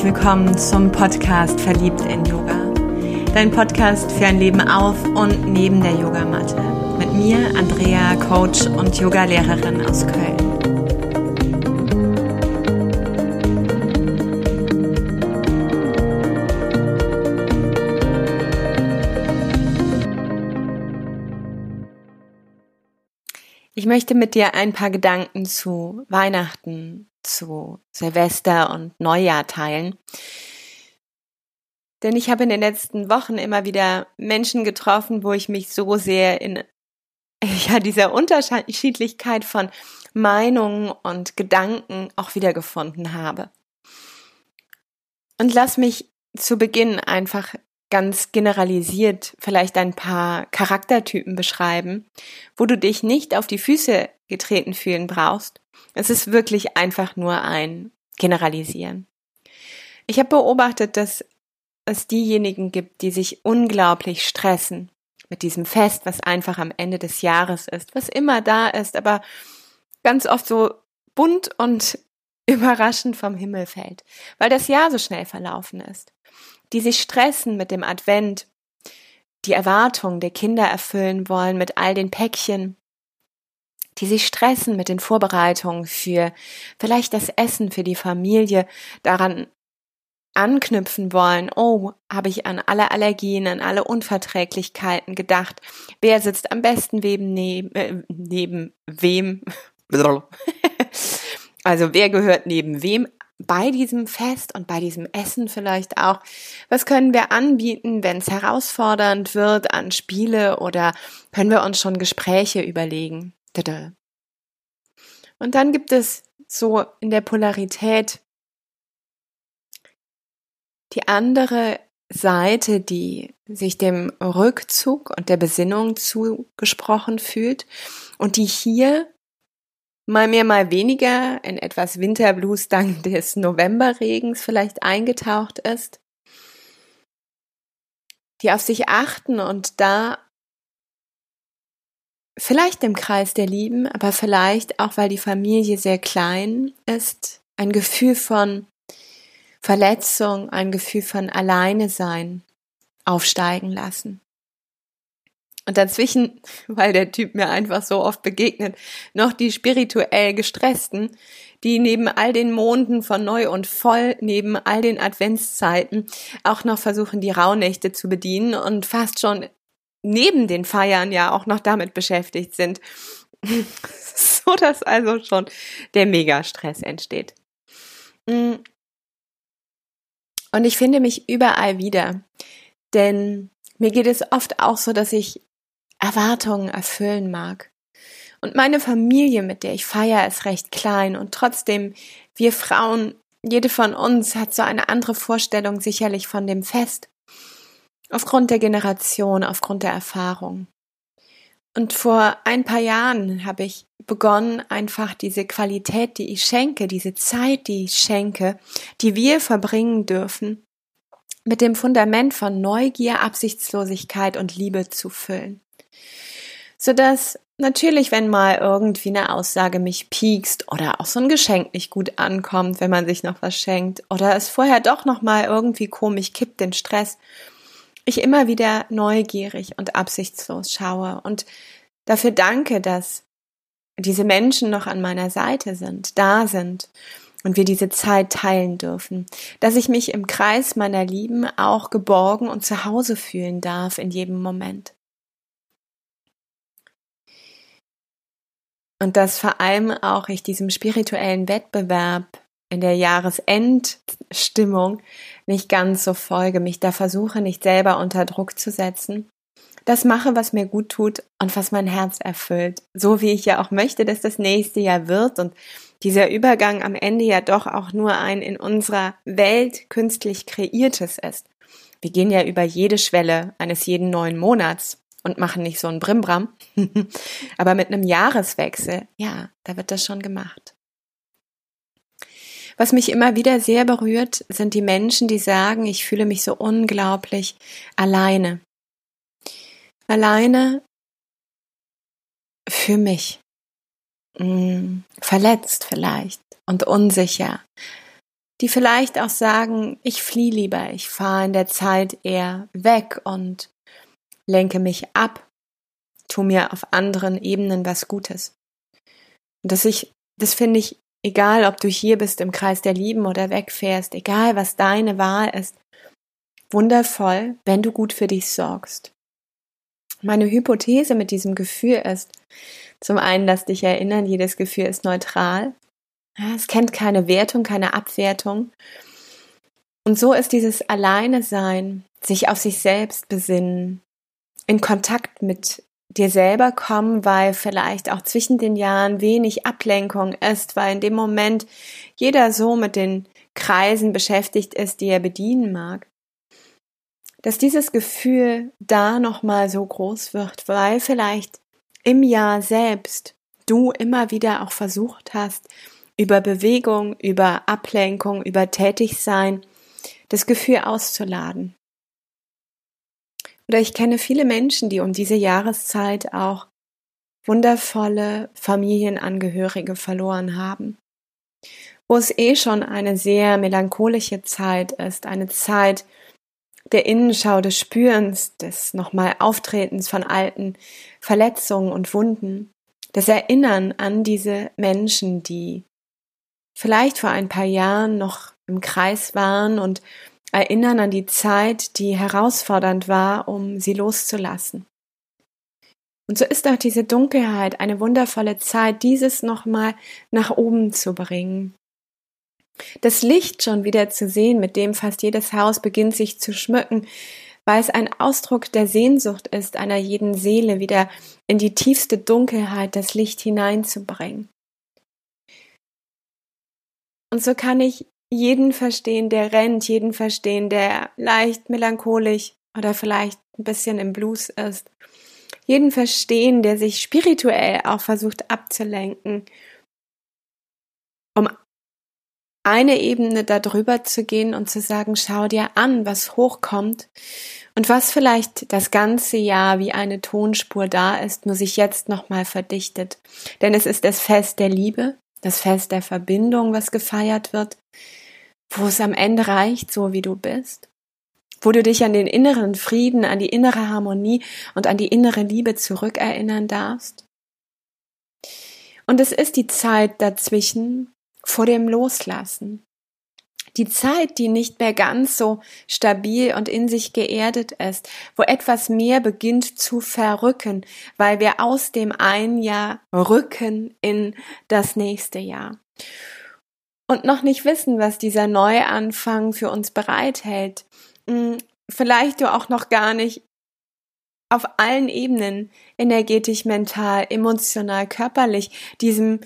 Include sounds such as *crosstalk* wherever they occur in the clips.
herzlich willkommen zum Podcast Verliebt in Yoga. Dein Podcast für ein Leben auf und neben der Yogamatte. Mit mir, Andrea, Coach und Yogalehrerin aus Köln. Ich möchte mit dir ein paar Gedanken zu Weihnachten zu Silvester und Neujahr teilen. Denn ich habe in den letzten Wochen immer wieder Menschen getroffen, wo ich mich so sehr in *laughs* ja, dieser Unterschiedlichkeit von Meinungen und Gedanken auch wiedergefunden habe. Und lass mich zu Beginn einfach ganz generalisiert vielleicht ein paar Charaktertypen beschreiben, wo du dich nicht auf die Füße getreten fühlen brauchst, es ist wirklich einfach nur ein Generalisieren. Ich habe beobachtet, dass es diejenigen gibt, die sich unglaublich stressen mit diesem Fest, was einfach am Ende des Jahres ist, was immer da ist, aber ganz oft so bunt und *laughs* überraschend vom Himmel fällt, weil das Jahr so schnell verlaufen ist. Die sich stressen mit dem Advent, die Erwartungen der Kinder erfüllen wollen mit all den Päckchen, die sich stressen mit den Vorbereitungen für vielleicht das Essen für die Familie, daran anknüpfen wollen, oh, habe ich an alle Allergien, an alle Unverträglichkeiten gedacht, wer sitzt am besten neben, neben, äh, neben wem, *laughs* also wer gehört neben wem bei diesem Fest und bei diesem Essen vielleicht auch, was können wir anbieten, wenn es herausfordernd wird an Spiele oder können wir uns schon Gespräche überlegen? Und dann gibt es so in der Polarität die andere Seite, die sich dem Rückzug und der Besinnung zugesprochen fühlt und die hier mal mehr, mal weniger in etwas Winterblues dank *laughs* des Novemberregens vielleicht eingetaucht ist, die auf sich achten und da vielleicht im Kreis der Lieben, aber vielleicht auch, weil die Familie sehr klein ist, ein Gefühl von Verletzung, ein Gefühl von Alleine sein aufsteigen lassen. Und dazwischen, *laughs* weil der Typ mir einfach so oft begegnet, noch die spirituell gestressten, die neben all den Monden von neu und voll, neben all den Adventszeiten auch noch versuchen, die Rauhnächte zu bedienen und fast schon neben den Feiern ja auch noch damit beschäftigt sind, *laughs* so dass also schon der Megastress entsteht. Mm. Und ich finde mich überall wieder, denn mir geht es oft auch so, dass ich Erwartungen erfüllen mag. Und meine Familie, mit der ich feiere, ist recht klein und trotzdem, wir Frauen, jede von uns hat so eine andere Vorstellung sicherlich von dem Fest. Aufgrund der Generation, aufgrund der Erfahrung. Und vor ein paar Jahren habe ich begonnen, einfach diese Qualität, die ich schenke, diese Zeit, die ich schenke, die wir verbringen dürfen, mit dem Fundament von Neugier, Absichtslosigkeit und Liebe zu füllen. Sodass natürlich, wenn mal irgendwie eine Aussage mich piekst oder auch so ein Geschenk nicht gut ankommt, wenn man sich noch was schenkt oder es vorher doch noch mal irgendwie komisch kippt, den Stress, ich immer wieder neugierig und absichtslos schaue und dafür danke, dass diese Menschen noch an meiner Seite sind, da sind und wir diese Zeit teilen dürfen, dass ich mich im Kreis meiner Lieben auch geborgen und zu Hause fühlen darf in jedem Moment. Und dass vor allem auch ich diesem spirituellen Wettbewerb in der Jahresendstimmung nicht ganz so folge, mich da versuche, nicht selber unter Druck zu setzen. Das mache, was mir gut tut und was mein Herz erfüllt. So wie ich ja auch möchte, dass das nächste Jahr wird und dieser Übergang am Ende ja doch auch nur ein in unserer Welt künstlich kreiertes ist. Wir gehen ja über jede Schwelle eines jeden neuen Monats und machen nicht so ein Brimbram. *laughs* Aber mit einem Jahreswechsel, ja, da wird das schon gemacht. Was mich immer wieder sehr berührt, sind die Menschen, die sagen, ich fühle mich so unglaublich alleine. Alleine für mich. Hm, verletzt vielleicht und unsicher. die vielleicht auch sagen, ich fliehe lieber, ich fahre in der Zeit eher weg und lenke mich ab, tu mir auf anderen Ebenen was Gutes. Und dass ich, das finde ich, egal ob du hier bist im Kreis der Lieben oder wegfährst, egal was deine Wahl ist, wundervoll, wenn du gut für dich sorgst. Meine Hypothese mit diesem Gefühl ist, zum einen, lass dich erinnern, jedes Gefühl ist neutral. Es kennt keine Wertung, keine Abwertung. Und so ist dieses Alleine sein, sich auf sich selbst besinnen, in Kontakt mit dir selber kommen, weil vielleicht auch zwischen den Jahren wenig Ablenkung ist, weil in dem Moment jeder so mit den Kreisen beschäftigt ist, die er bedienen mag dass dieses Gefühl da nochmal so groß wird, weil vielleicht im Jahr selbst du immer wieder auch versucht hast, über Bewegung, über Ablenkung, über Tätigsein das Gefühl auszuladen. Oder ich kenne viele Menschen, die um diese Jahreszeit auch wundervolle Familienangehörige verloren haben, wo es eh schon eine sehr melancholische Zeit ist, eine Zeit, der Innenschau des Spürens, des nochmal Auftretens von alten Verletzungen und Wunden, das Erinnern an diese Menschen, die vielleicht vor ein paar Jahren noch im Kreis waren und erinnern an die Zeit, die herausfordernd war, um sie loszulassen. Und so ist auch diese Dunkelheit eine wundervolle Zeit, dieses nochmal nach oben zu bringen, das Licht schon wieder zu sehen, mit dem fast jedes Haus beginnt sich zu schmücken, weil es ein Ausdruck der Sehnsucht ist, einer jeden Seele wieder in die tiefste Dunkelheit das Licht hineinzubringen. Und so kann ich jeden verstehen, der rennt, jeden verstehen, der leicht melancholisch oder vielleicht ein bisschen im Blues ist. Jeden verstehen, der sich spirituell auch versucht abzulenken, um eine Ebene darüber zu gehen und zu sagen, schau dir an, was hochkommt und was vielleicht das ganze Jahr wie eine Tonspur da ist, nur sich jetzt nochmal verdichtet. Denn es ist das Fest der Liebe, das Fest der Verbindung, was gefeiert wird, wo es am Ende reicht, so wie du bist, wo du dich an den inneren Frieden, an die innere Harmonie und an die innere Liebe zurückerinnern darfst. Und es ist die Zeit dazwischen, vor dem Loslassen. Die Zeit, die nicht mehr ganz so stabil und in sich geerdet ist, wo etwas mehr beginnt zu verrücken, weil wir aus dem einen Jahr rücken in das nächste Jahr. Und noch nicht wissen, was dieser Neuanfang für uns bereithält. Hm, vielleicht du auch noch gar nicht auf allen Ebenen, energetisch, mental, emotional, körperlich, diesem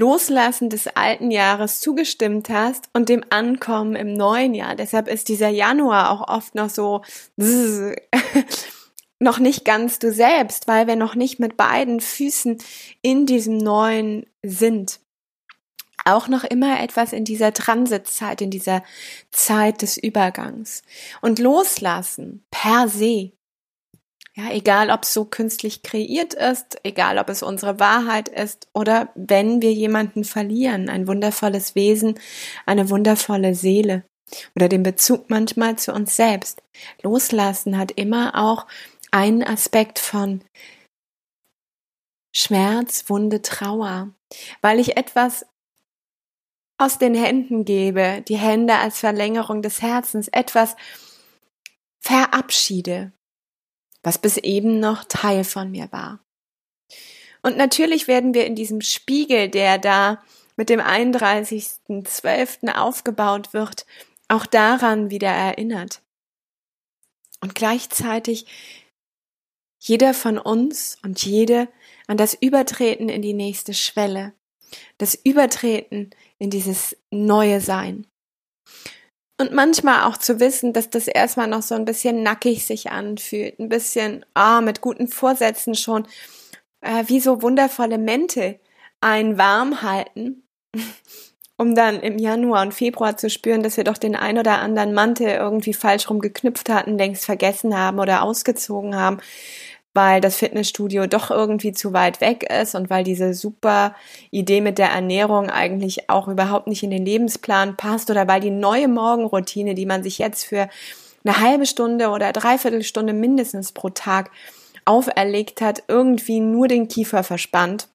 Loslassen des alten Jahres zugestimmt hast und dem Ankommen im neuen Jahr. Deshalb ist dieser Januar auch oft noch so *laughs* noch nicht ganz du selbst, weil wir noch nicht mit beiden Füßen in diesem neuen sind. Auch noch immer etwas in dieser Transitzeit, in dieser Zeit des Übergangs. Und loslassen per se ja, egal ob es so künstlich kreiert ist, egal ob es unsere Wahrheit ist oder wenn wir jemanden verlieren, ein wundervolles Wesen, eine wundervolle Seele oder den Bezug manchmal zu uns selbst. Loslassen hat immer auch einen Aspekt von Schmerz, Wunde, Trauer, weil ich etwas aus den Händen gebe, die Hände als Verlängerung des Herzens, etwas verabschiede, was bis eben noch Teil von mir war. Und natürlich werden wir in diesem Spiegel, der da mit dem 31.12. aufgebaut wird, auch daran wieder erinnert. Und gleichzeitig jeder von uns und jede an das Übertreten in die nächste Schwelle, das Übertreten in dieses neue Sein. Und manchmal auch zu wissen, dass das erstmal noch so ein bisschen nackig sich anfühlt, ein bisschen, ah, mit guten Vorsätzen schon, äh, wie so wundervolle Mäntel ein warm halten, *laughs* um dann im Januar und Februar zu spüren, dass wir doch den ein oder anderen Mantel irgendwie falsch rum geknüpft hatten, längst vergessen haben oder ausgezogen haben, weil das Fitnessstudio doch irgendwie zu weit weg ist und weil diese super Idee mit der Ernährung eigentlich auch überhaupt nicht in den Lebensplan passt oder weil die neue Morgenroutine, die man sich jetzt für eine halbe Stunde oder dreiviertel Stunde mindestens pro Tag auferlegt hat, irgendwie nur den Kiefer verspannt.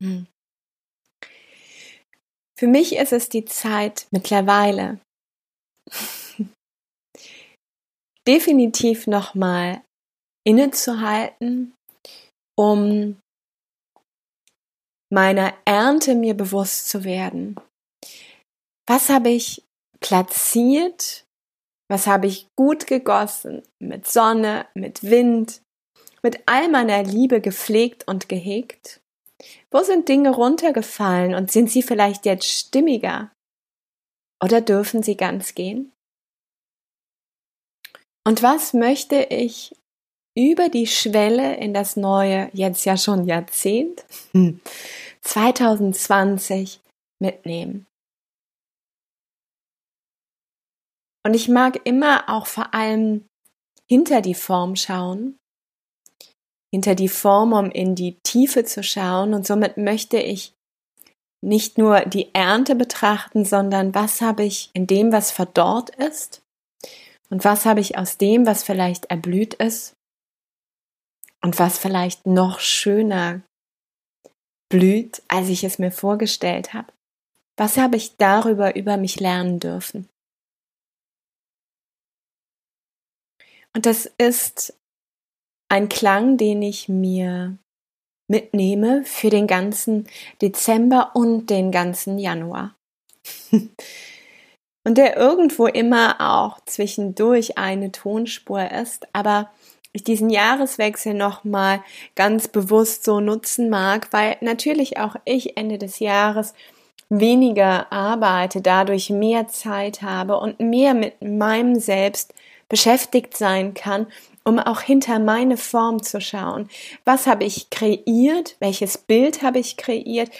Hm. Für mich ist es die Zeit mittlerweile definitiv nochmal innezuhalten, um meiner Ernte mir bewusst zu werden. Was habe ich platziert? Was habe ich gut gegossen? Mit Sonne, mit Wind, mit all meiner Liebe gepflegt und gehegt? Wo sind Dinge runtergefallen und sind sie vielleicht jetzt stimmiger? Oder dürfen sie ganz gehen? Und was möchte ich über die Schwelle in das neue, jetzt ja schon Jahrzehnt, 2020 mitnehmen? Und ich mag immer auch vor allem hinter die Form schauen, hinter die Form, um in die Tiefe zu schauen. Und somit möchte ich nicht nur die Ernte betrachten, sondern was habe ich in dem, was verdorrt ist und was habe ich aus dem, was vielleicht erblüht ist und was vielleicht noch schöner blüht, als ich es mir vorgestellt habe. Was habe ich darüber über mich lernen dürfen? Und das ist ein Klang, den ich mir mitnehme für den ganzen Dezember und den ganzen Januar. *laughs* und der irgendwo immer auch zwischendurch eine Tonspur ist, aber ich diesen Jahreswechsel nochmal ganz bewusst so nutzen mag, weil natürlich auch ich Ende des Jahres weniger arbeite, dadurch mehr Zeit habe und mehr mit meinem Selbst beschäftigt sein kann, um auch hinter meine Form zu schauen. Was habe ich kreiert? Welches Bild habe ich kreiert?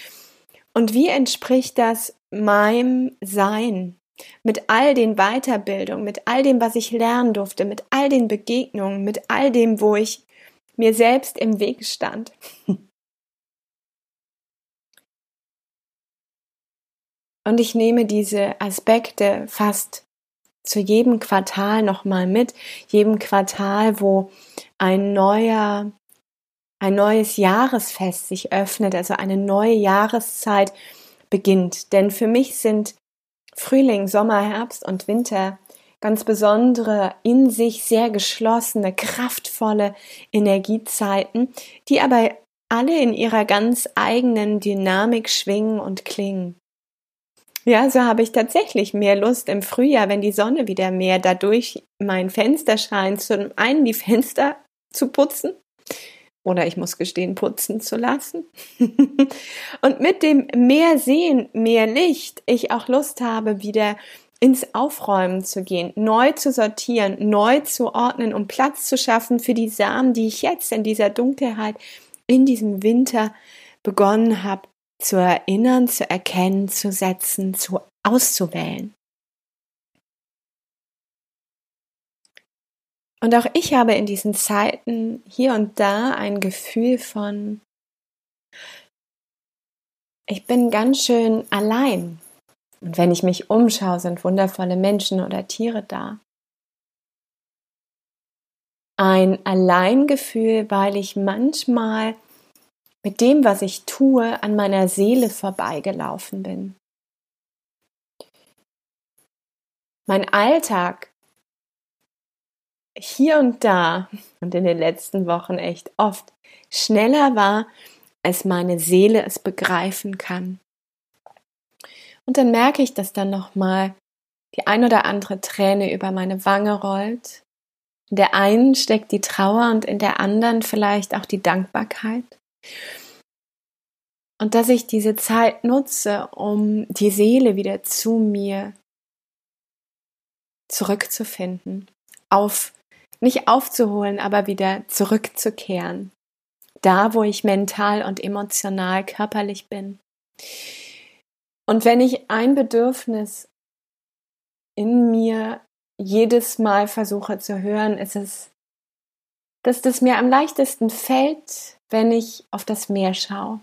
Und wie entspricht das meinem Sein? Mit all den Weiterbildungen, mit all dem, was ich lernen durfte, mit all den Begegnungen, mit all dem, wo ich mir selbst im Weg stand. *laughs* Und ich nehme diese Aspekte fast zu jedem Quartal nochmal mit, jedem Quartal, wo ein neuer, ein neues Jahresfest sich öffnet, also eine neue Jahreszeit beginnt. Denn für mich sind Frühling, Sommer, Herbst und Winter ganz besondere, in sich sehr geschlossene, kraftvolle Energiezeiten, die aber alle in ihrer ganz eigenen Dynamik schwingen und klingen. Ja, so habe ich tatsächlich mehr Lust im Frühjahr, wenn die Sonne wieder mehr dadurch mein Fenster scheint, zum einen die Fenster zu putzen oder ich muss gestehen, putzen zu lassen. *laughs* und mit dem mehr Sehen, mehr Licht, ich auch Lust habe, wieder ins Aufräumen zu gehen, neu zu sortieren, neu zu ordnen, um Platz zu schaffen für die Samen, die ich jetzt in dieser Dunkelheit, in diesem Winter begonnen habe zu erinnern, zu erkennen, zu setzen, zu auszuwählen. Und auch ich habe in diesen Zeiten hier und da ein Gefühl von, ich bin ganz schön allein. Und wenn ich mich umschaue, sind wundervolle Menschen oder Tiere da. Ein Alleingefühl, weil ich manchmal mit dem, was ich tue, an meiner Seele vorbeigelaufen bin. Mein Alltag hier und da und in den letzten Wochen echt oft schneller war, als meine Seele es begreifen kann. Und dann merke ich, dass dann nochmal die ein oder andere Träne über meine Wange rollt. In der einen steckt die Trauer und in der anderen vielleicht auch die Dankbarkeit. Und dass ich diese Zeit nutze, um die Seele wieder zu mir zurückzufinden, auf, nicht aufzuholen, aber wieder zurückzukehren. Da, wo ich mental und emotional körperlich bin. Und wenn ich ein Bedürfnis in mir jedes Mal versuche zu hören, ist es, dass das mir am leichtesten fällt, wenn ich auf das Meer schaue.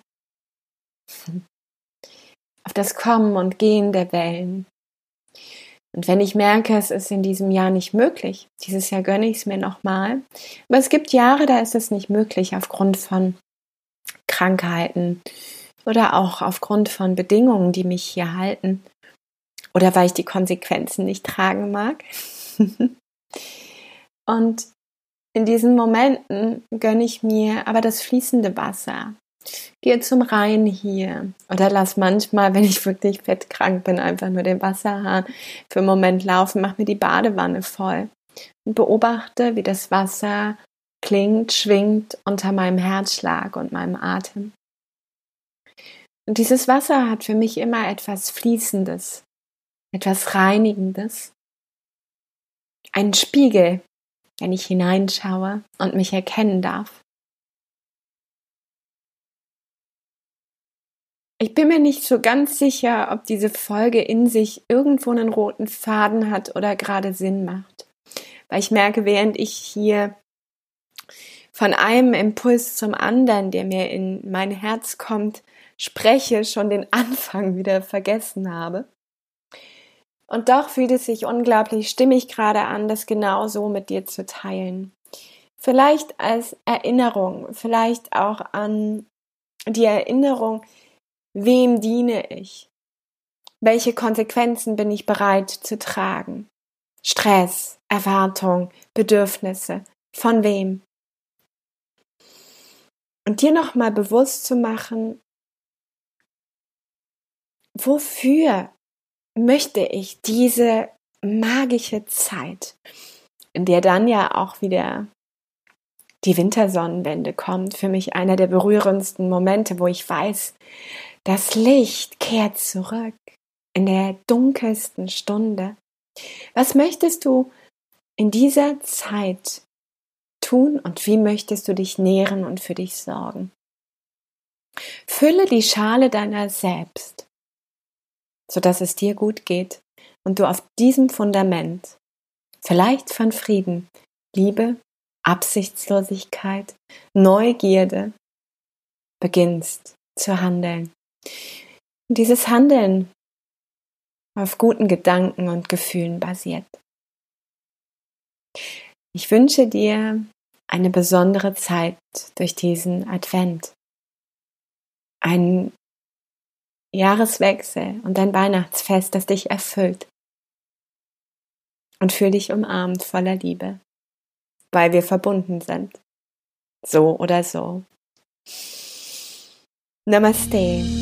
*laughs* Auf das Kommen und Gehen der Wellen. Und wenn ich merke, es ist in diesem Jahr nicht möglich, dieses Jahr gönne ich es mir nochmal. Aber es gibt Jahre, da ist es nicht möglich aufgrund von Krankheiten oder auch aufgrund von Bedingungen, die mich hier halten oder weil ich die Konsequenzen nicht tragen mag. *laughs* und in diesen Momenten gönne ich mir aber das fließende Wasser. Gehe zum Rhein hier oder lass manchmal, wenn ich wirklich fettkrank bin, einfach nur den Wasserhahn für einen Moment laufen, mach mir die Badewanne voll und beobachte, wie das Wasser klingt, schwingt unter meinem Herzschlag und meinem Atem. Und dieses Wasser hat für mich immer etwas Fließendes, etwas Reinigendes, einen Spiegel, wenn ich hineinschaue und mich erkennen darf. Ich bin mir nicht so ganz sicher, ob diese Folge in sich irgendwo einen roten Faden hat oder gerade Sinn macht. Weil ich merke, während ich hier von einem Impuls zum anderen, der mir in mein Herz kommt, spreche, schon den Anfang wieder vergessen habe. Und doch fühlt es sich unglaublich stimmig gerade an, das genau so mit dir zu teilen. Vielleicht als Erinnerung, vielleicht auch an die Erinnerung, wem diene ich? Welche Konsequenzen bin ich bereit zu tragen? Stress, Erwartung, Bedürfnisse. Von wem? Und dir nochmal bewusst zu machen, wofür möchte ich diese magische Zeit, in der dann ja auch wieder die Wintersonnenwende kommt, für mich einer der berührendsten Momente, wo ich weiß, das Licht kehrt zurück in der dunkelsten Stunde. Was möchtest du in dieser Zeit tun und wie möchtest du dich nähren und für dich sorgen? Fülle die Schale deiner selbst sodass es dir gut geht und du auf diesem Fundament, vielleicht von Frieden, Liebe, Absichtslosigkeit, Neugierde, beginnst zu handeln. Dieses Handeln auf guten Gedanken und Gefühlen basiert. Ich wünsche dir eine besondere Zeit durch diesen Advent. Einen Jahreswechsel und dein Weihnachtsfest, das dich erfüllt. Und fühl dich umarmt voller Liebe, weil wir verbunden sind. So oder so. Namaste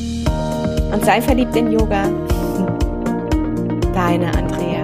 und sei verliebt in Yoga. Deine Andrea.